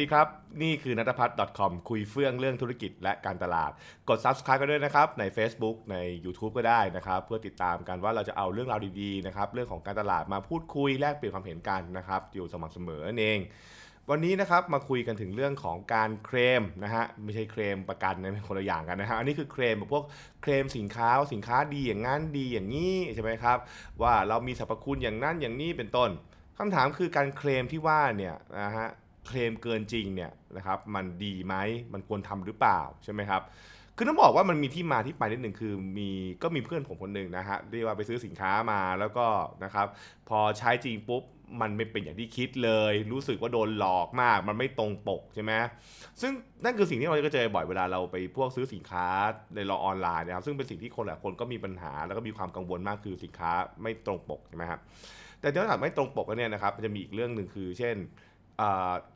ดีครับ นี่คือนัทพัฒน์ .com คุยเฟื่องเรื่องธุรกิจและการตลาด กด subscribe กันด้วยนะครับ ใน Facebook ใน YouTube ก็ได้นะครับ เพื่อติดตามกันว่าเราจะเอาเรื่องราวดีๆนะครับเรื่องของการตลาดมาพูดคุยแลกเปลี่ยนความเห็นกันนะครับ อยู่สม่ำเสมอนั่นเองวันนี้นะครับมาคุยกันถึงเรื่องของการเคลมนะฮะไม่ใช่เคลมประกันนะเป็นคนละอย่างกันนะฮะอันนี้คือเคลมแบบพวกเคลมสินค้าว่าสินค้าดีอย่างนั้นดีอย่างนี้ใช่ไหมครับว่าเรามีสรรพคุณอย่างนั้นอย่างนี้เป็นต้นคำถามคือการเคลมที่ว่าเนี่ยนะฮะ เคลมเกินจริงเนี่ยนะครับมันดีไหมมันควรทำหรือเปล่าใช่ไหมครับคือต้องบอกว่ามันมีที่มาที่ไปนิดหนึ่งคือมีก็มีเพื่อนผมคนหนึ่งนะฮะเรียกว่าไปซื้อสินค้ามาแล้วก็นะครับพอใช้จริงปุ๊บมันไม่เป็นอย่างที่คิดเลย รู้สึกว่าโดนหลอกมาก มันไม่ตรงปกใช่ไหมซึ่งนั่นคือสิ่งที่เราก็เจอบ่อยเวลาเราไปพวกซื้อสินค้าในรอออนไลน์นะครับซึ่งเป็นสิ่งที่คนหลายคนก็มีปัญหา แล้วก็มีความกังวลมากคือสินค้าไม่ตรงปกใช่ไหมครับแต่ถ้าถามไม่ตรงปกเนี่ยนะครับมันจะมีอีกเรื่องหนึ่งคือ เช่น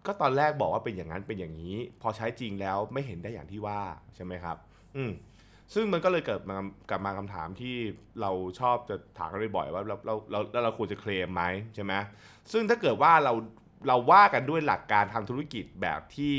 ก็ตอนแรกบอกว่าเป็นอย่างนั้นเป็นอย่างนี้ พอใช้จริงแล้วไม่เห็นได้อย่างที่ว่าใช่ไหมครับ อืมซึ่งมันก็เลยเกิดมากลับมาคำถามที่เราชอบจะถามกันบ่อยๆว่าเราเราเราเราควรจะเคลมไหมใช่ไหมซึ่งถ้าเกิดว่าเราเราว่ากันด้วยหลักการทาธุรกิจแบบที่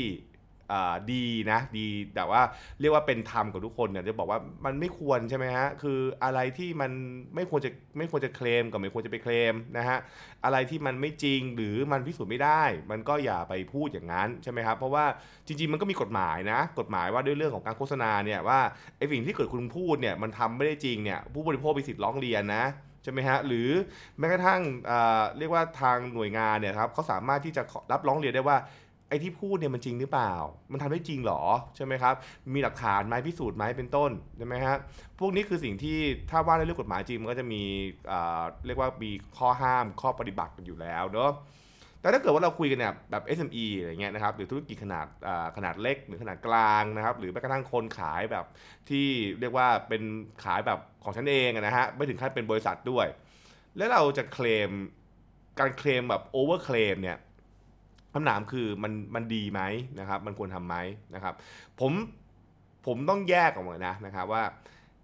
ดีนะดีแต่ว่าเรียกว่าเป็นธรรมกับทุกคนเนี่ยจะบอกว่ามันไม่ควรใช่ไหมฮะคืออะไรที่มันไม่ควรจะไม่ควรจะเคลมกับไม่ควรจะไปเคลมนะฮะอะไรที่มันไม่จริงหรือมันพิสูจน์ไม่ได้ มันก็อย่าไปพูดอย่างนั้นใช่ไหมครับเพราะว่าจริงๆมันก็มีกฎหมายนะ กฎหมายว่าด้วยเรื่องของการโฆษณาเนี่ยว่าไอ้สิ่งที่เกิดคุณพูดเนี่ยมันทำไม่ได้จริงเนี่ยผู้บริโภคมีสิทธิ์ร้องเรียนนะใช่ไหมฮะหรือแม้กระทั่งเรียกว่าทางหน่วยงานเนี่ยครับเขาสามารถที่จะรับร้องเรียนได้ว่า ไอ้ที่พูดเนี่ยมันจริงหรือเปล่า มันทำได้จริงเหรอใช่ไหมครับ มีหลักฐานไหมพิสูจน์ไหมเป็นต้นใช่ไหมฮะ พวกนี้คือสิ่งที่ถ้าว่าในเรื่องกฎหมายจริงมันก็จะมีอ่าเรียกว่ามีข้อห้ามข้อปฏิบัติกันอยู่แล้วเนาะ แต่ถ้าเกิดว่าเราคุยกันเนี่ยแบบ SME อะไรเงี้ยนะครับหรือธุรกิจขนาดขนาดเล็กหรือขนาดกลางนะครับหรือแม้กระทั่งคนขายแบบที่เรียกว่าเป็นขายแบบของฉันเองนะฮะไม่ถึงขั้นเป็นบริษัทด้วย แล้วเราจะเคลมการเคลมแบบโอเวอร์เคลมเนี่ย คำถามคือมันมันดีไหมนะครับ มันควรทำไหมนะครับ ผมผมต้องแยกออกมานะนะครับว่า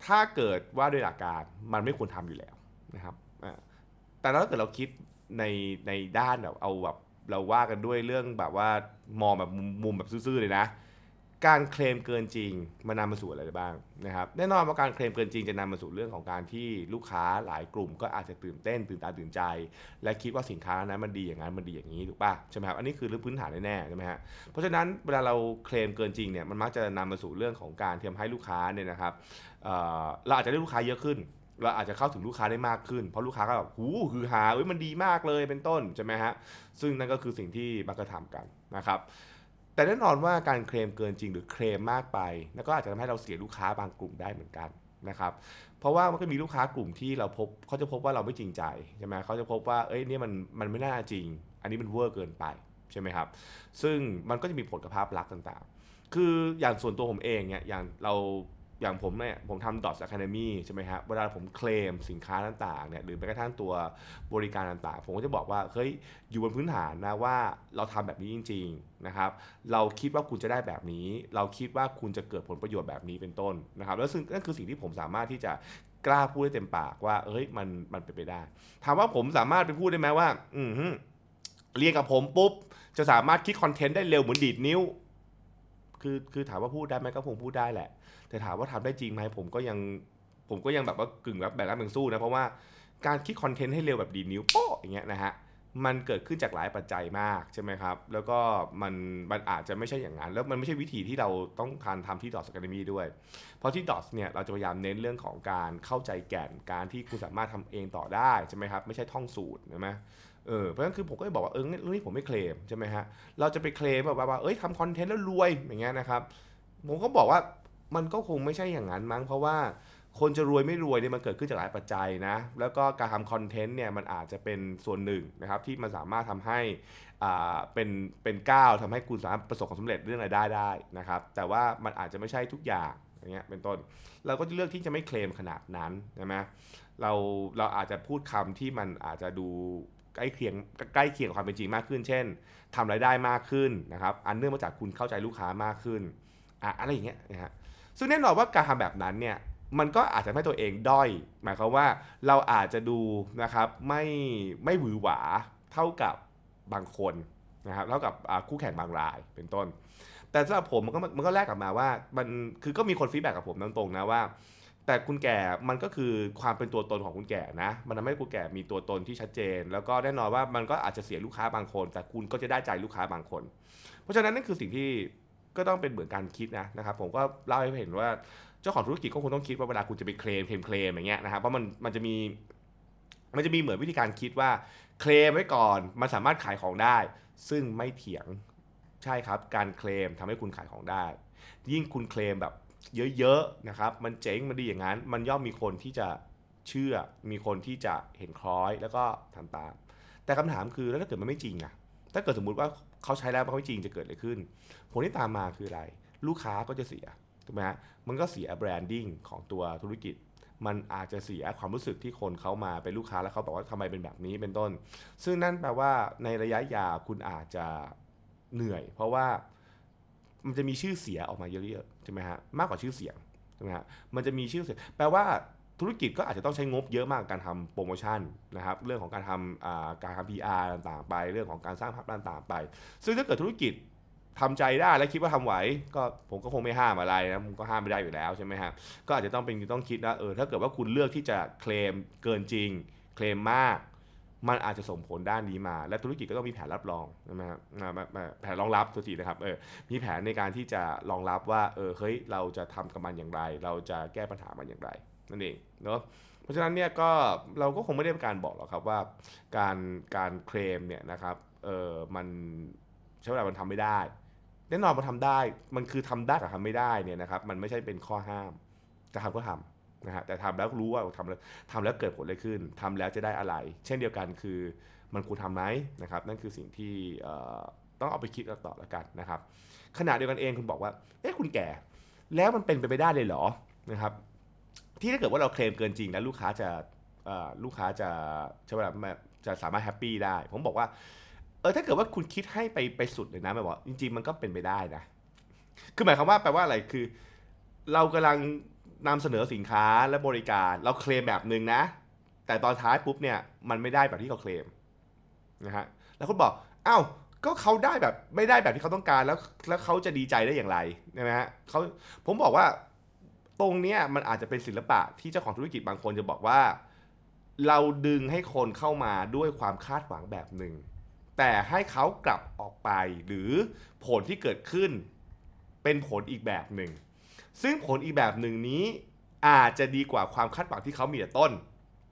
ถ้าเกิดว่าด้วยหลักการมันไม่ควรทำอยู่แล้วนะครับอ่าแต่ถ้าเกิดเราคิดในในด้านแบบเอาแบบเราว่ากันด้วยเรื่องแบบว่ามองแบบมุมแบบซื่อๆเลยนะ การเคลมเกินจริงมันนำมาสู่อะไรได้บ้างนะครับแน่นอนว่าการเคลมเกินจริงจะนำมาสู่เรื่องของการที่ลูกค้าหลายกลุ่ม ก็อาจจะตื่นเต้นตื่นตาตื่นใจ และคิดว่าสินค้านั้นมันดีอย่างนั้นมันดีอย่างนี้ถูกป่ะใช่ไหมครับอันนี้คือเรื่องพื้นฐานแน่ๆใช่ไหมฮะเพราะฉะนั้นเวลาเราเคลมเกินจริงเนี่ยมันมักจะนำมาสู่เรื่องของการทำให้ลูกค้าเนี่ยนะครับเเราอาจจะได้ลูกค้าเยอะขึ้นเราอาจจะเข้าถึงลูกค้าได้มากขึ้น เพราะลูกค้าก็แบบหูคือหาเอ้ยมันดีมากเลยเป็นต้นใช่ไหมฮะซึ่งนั่นก็คือสิ่งที่มักจะทำกันนะครับ แต่แน่นอนว่าการเคลมเกินจริงหรือเคลมมากไปนั่นก็อาจจะทำให้เราเสียลูกค้าบางกลุ่มได้เหมือนกันนะครับ เพราะว่ามันก็มีลูกค้ากลุ่มที่เราพบเขาจะพบว่าเราไม่จริงใจใช่ไหมเขาจะพบว่าเอ้ยเนี่ยมันมันไม่น่าจริง อันนี้มันเวอร์เกินไปใช่ไหมครับ ซึ่งมันก็จะมีผลกับภาพลักษณ์ต่างๆ คืออย่างส่วนตัวผมเองเนี่ยอย่างเรา อย่างผมเนี่ยผมทำ Dots Academy ใช่ไหมฮะเวลาผมเคลมสินค้าต่างๆเนี่ยหรือแม้กระทั่งตัวบริการต่างๆ ผมก็จะบอกว่าเฮ้ยอยู่บนพื้นฐานนะว่าเราทำแบบนี้จริงๆนะครับเราคิดว่าคุณจะได้แบบนี้ เราคิดว่าคุณจะเกิดผลประโยชน์แบบนี้เป็นต้นนะครับแล้วซึ่งนั่นคือสิ่งที่ผมสามารถที่จะกล้าพูดได้เต็มปากว่าเฮ้ยมันมันเป็นไปได้ ถามว่าผมสามารถไปพูดได้ไหมว่า อืมเรียนกับผมปุ๊บจะสามารถคิดคอนเทนต์ได้เร็วเหมือนดีดนิ้ว คือคือถามว่าพูดได้ไหมก็คงพูดได้แหละ แต่ถามว่าทำได้จริงไหมผมก็ยังผมก็ยังแบบว่ากึ่งรับแบบรับมือสู้นะเพราะว่าการคิดคอนเทนต์ให้เร็วแบบดีนิ้วโป๊ะอย่างเงี้ยนะฮะมันเกิดขึ้นจากหลายปัจจัยมากใช่ไหมครับ แล้วก็มันมันอาจจะไม่ใช่อย่างนั้น แล้วมันไม่ใช่วิธีที่เราต้องการทำที่ Dots Academy ด้วย เพราะที่ Dots เนี่ยเราจะพยายามเน้นเรื่องของการเข้าใจแก่นการที่คุณสามารถทำเองต่อได้ใช่ไหมครับ ไม่ใช่ท่องสูตรใช่ไหม เออเพราะฉะนั้นคือผมก็เลยบอกว่าเออเรื่องนี้ผมไม่เคลมใช่ไหมฮะเราจะไปเคลมแบบว่าเอ้ยทำคอนเทนต์แล้วรวยอย่างเงี้ยนะครับผมก็บอกว่ามันก็คงไม่ใช่อย่างนั้นมั้งเพราะว่าคนจะรวยไม่รวยเนี่ยมันเกิดขึ้นจากหลายปัจจัยนะ แล้วก็การทำคอนเทนต์เนี่ยมันอาจจะเป็นส่วนหนึ่งนะครับที่มันสามารถทำให้อ่าเป็นเป็นก้าวทำให้คุณสามารถประสบความสำเร็จเรื่องรายได้ได้นะครับ แต่ว่ามันอาจจะไม่ใช่ทุกอย่างอย่างเงี้ยเป็นต้น เราก็จะเลือกที่จะไม่เคลมขนาดนั้นใช่ไหมเราเราอาจจะพูดคำที่มันอาจจะดู ใกล้เคียงใกล้เคียงกับความเป็นจริงมากขึ้น เช่นทำรายได้มากขึ้นนะครับ อันเนื่องมาจากคุณเข้าใจลูกค้ามากขึ้นอะอะไรอย่างเงี้ยนะฮะซึ่งแน่นอนว่าการทำแบบนั้นเนี่ยมันก็อาจจะทำให้ตัวเองด้อย หมายความว่าเราอาจจะดูนะครับไม่ไม่หวือหวาเท่ากับบางคนนะครับเท่ากับคู่แข่งบางรายเป็นต้น แต่สำหรับผมมันก็มันก็แลกกลับมาว่ามันคือก็มีคนฟีดแบ็กกับผมตรงๆนะว่า แต่คุณแก่มันก็คือความเป็นตัวตนของคุณแก่นะ มันทำให้คุณแก่มีตัวตนที่ชัดเจน แล้วก็แน่นอนว่ามันก็อาจจะเสียลูกค้าบางคน แต่คุณก็จะได้ใจลูกค้าบางคน เพราะฉะนั้นนั่นคือสิ่งที่ก็ต้องเป็นเหมือนการคิดนะนะครับ ผมก็เล่าให้เห็นว่าเจ้าของธุรกิจก็คงต้องคิดว่าเวลาคุณจะไปเคลมเคลมเคลมอย่างเงี้ยนะครับเพราะมันมันจะมีมันจะมีเหมือนวิธีการคิดว่าเคลมไว้ก่อนมันสามารถขายของได้ ซึ่งไม่เถียงใช่ครับ การเคลมทำให้คุณขายของได้ ยิ่งคุณเคลมแบบ เยอะๆนะครับ มันเจ๋งมันดีอย่างนั้น มันย่อมมีคนที่จะเชื่อ มีคนที่จะเห็นคล้อยแล้วก็ทำตาม แต่คำถามคือแล้วถ้าเกิดมันไม่จริงอะถ้าเกิดสมมุติว่าเขาใช้แล้วมันไม่จริงจะเกิดอะไรขึ้น ผลที่ตามมาคืออะไร ลูกค้าก็จะเสียถูกไหมฮะมันก็เสียแบรนดิ้งของตัวธุรกิจ มันอาจจะเสียความรู้สึกที่คนเขามาเป็นลูกค้าแล้วเขาบอกว่าทำไมเป็นแบบนี้เป็นต้น ซึ่งนั่นแปลว่าในระยะยาวคุณอาจจะเหนื่อย เพราะว่า มันจะมีชื่อเสียออกมาเยอะๆใช่ไหมฮะมากกว่าชื่อเสียงใช่ไหมฮะมันจะมีชื่อเสียงแปลว่าธุรกิจก็อาจจะต้องใช้งบเยอะมากการทำโปรโมชั่นนะครับเรื่องของการทำการทำ PR ต่างๆ ไป เรื่องของการสร้างภาพต่างๆไป ซึ่งถ้าเกิดธุรกิจทำใจได้และคิดว่าทำไหวก็ผมก็คงไม่ห้ามอะไรนะผมก็ห้ามไม่ได้อยู่แล้วใช่ไหมฮะก็อาจจะต้องเป็นต้องคิดนะเออถ้าเกิดว่าคุณเลือกที่จะเคลมเกินจริง เคลมมาก มันอาจจะส่งผลด้านนี้มา และธุรกิจก็ต้องมีแผนรับรองใช่ไหมครับแผนรองรับตัวทีนะครับเออมีแผนในการที่จะรองรับว่าเออเฮ้ยเราจะทำกับมันอย่างไร เราจะแก้ปัญหามันอย่างไรนั่นเองเนาะเพราะฉะนั้นเนี่ยก็เราก็คงไม่ได้เป็นการบอกหรอกครับว่าการการเคลมเนี่ยนะครับเออมันใช้เวลามันทำไม่ได้แน่นอนมันทำได้มันคือทำได้กับทำไม่ได้เนี่ยนะครับมันไม่ใช่เป็นข้อห้ามจะทำก็ทำ นะฮะแต่ทำแล้วรู้ว่าทำแล้วทำแล้วเกิดผลอะไรขึ้นทำแล้วจะได้อะไร เช่นเดียวกันคือมันควรทำไหมนะครับ นั่นคือสิ่งที่ต้องเอาไปคิดต่อแล้วกันนะครับขณะเดียวกันเองคุณบอกว่าเอ๊ะคุณแก่ แล้วมันเป็นไปไม่ได้เลยเหรอนะครับ ที่ถ้าเกิดว่าเราเคลมเกินจริงแล้วลูกค้าจะลูกค้าจะใช้เวลาจะสามารถแฮปปี้ได้ ผมบอกว่าเออถ้าเกิดว่าคุณคิดให้ไปไปสุดเลยนะแบบว่าจริง ๆ มันก็เป็นไปได้นะ คือหมายความว่าแปลว่าอะไรคือ เรากำลัง นำเสนอสินค้าและบริการเราเคลมแบบหนึ่งนะ แต่ตอนท้ายปุ๊บเนี่ยมันไม่ได้แบบที่เขาเคลมนะฮะแล้วคุณบอกอ้าวก็เขาได้แบบไม่ได้แบบที่เขาต้องการแล้วแล้วเขาจะดีใจได้อย่างไรใช่ไหมฮะเขาผมบอกว่าตรงเนี้ยมันอาจจะเป็นศิลปะที่เจ้าของธุรกิจบางคนจะบอกว่า เราดึงให้คนเข้ามาด้วยความคาดหวังแบบหนึ่งแต่ให้เขากลับออกไปหรือผลที่เกิดขึ้นเป็นผลอีกแบบหนึ่ง ซึ่งผลอีกแบบหนึ่งนี้อาจจะดีกว่าความคาดหวังที่เขามีแต่ต้น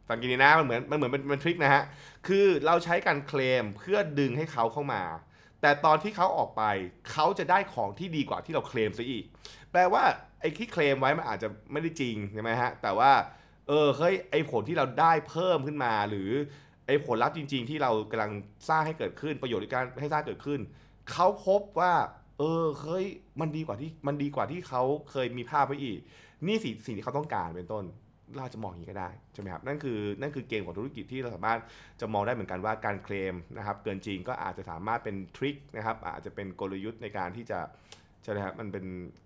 ฟังกินดีนะมันเหมือนมันเหมือนเป็นมันทริคนะฮะคือเราใช้การเคลมเพื่อดึงให้เขาเข้ามา แต่ตอนที่เขาออกไปเขาจะได้ของที่ดีกว่าที่เราเคลมซะอีก แปลว่าไอ้ที่เคลมไว้มันอาจจะไม่ได้จริงใช่ไหมฮะแต่ว่าเออเฮ้ยไอ้ผลที่เราได้เพิ่มขึ้นมา หรือไอ้ผลลัพธ์จริง ๆ ที่เรากำลังสร้างให้เกิดขึ้นประโยชน์ในการให้สร้างเกิดขึ้นเขาพบว่า เออเฮ้ยมันดีกว่าที่มันดีกว่าที่เขาเคยมีภาพไว้อีก นี่สิ่งสิ่งที่เขาต้องการเป็นต้นเราจะมองอย่างนี้ก็ได้ใช่ไหมครับนั่นคือนั่นคือเกมของธุรกิจที่เราสามารถจะมองได้เหมือนกันว่าการเคลมนะครับเกินจริงก็อาจจะสามารถเป็นทริคนะครับอาจจะเป็นกลยุทธ์ในการที่จะใช่ไหมครับมันเป็น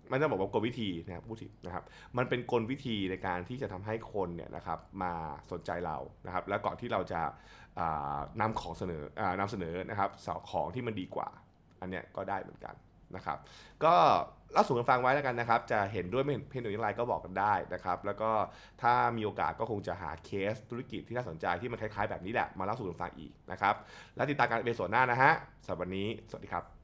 ไม่ต้องบอกว่ากลวิธีนะครับพูดผิดนะครับ มันเป็นกลวิธีในการที่จะทำให้คนเนี่ยนะครับมาสนใจเรานะครับ แล้วก่อนที่เราจะานำของเสนออานำเสนอนะครับของที่มันดีกว่า อันเนี้ยก็ได้เหมือนกัน นะครับ ก็เล่าสู่กันฟังไว้แล้วกันนะครับ จะเห็นด้วยไม่เห็นเพนหรืออย่างไรก็บอกกันได้นะครับ แล้วก็ถ้ามีโอกาสก็คงจะหาเคสธุรกิจที่น่าสนใจที่มันคล้ายๆแบบนี้แหละมาเล่าสู่กันฟังอีกนะครับ แล้วติดตามการเป็นส่วนหน้านะฮะสำหรับวันนี้สวัสดีครับ